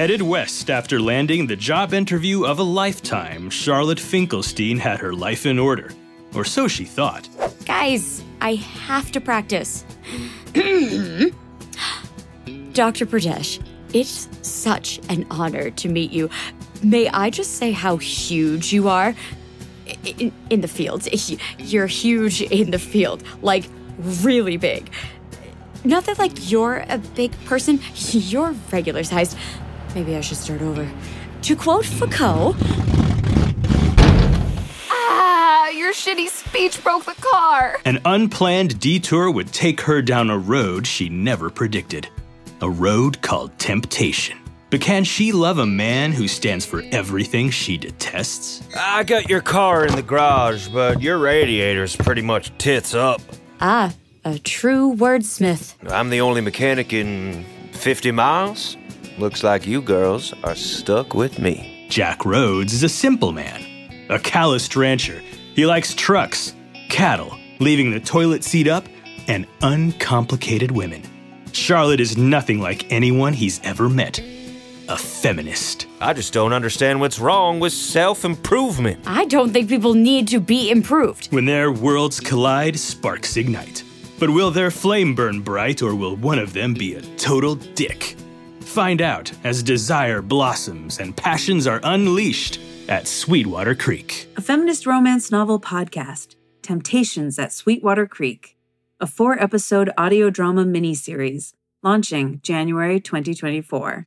Headed west after landing the job interview of a lifetime, Charlotte Finkelstein had her life in order. Or so she thought. Guys, I have to practice. Dr. Pradesh, it's such an honor to meet you. May I just say how huge you are? In, in the field. You're huge in the field. Like, really big. Not that, like, you're a big person, you're regular sized. Maybe I should start over. To quote Foucault, Ah, your shitty speech broke the car. An unplanned detour would take her down a road she never predicted. A road called temptation. But can she love a man who stands for everything she detests? I got your car in the garage, but your radiator's pretty much tits up. ah, a true wordsmith. I'm the only mechanic in 50 miles. Looks like you girls are stuck with me. Jack Rhodes is a simple man, a calloused rancher. He likes trucks, cattle, leaving the toilet seat up, and uncomplicated women. Charlotte is nothing like anyone he's ever met. A feminist. I just don't understand what's wrong with self improvement. I don't think people need to be improved. When their worlds collide, sparks ignite. But will their flame burn bright, or will one of them be a total dick? Find out as desire blossoms and passions are unleashed at Sweetwater Creek. a feminist romance novel podcast, Temptations at Sweetwater Creek, a four episode audio drama miniseries launching January 2024.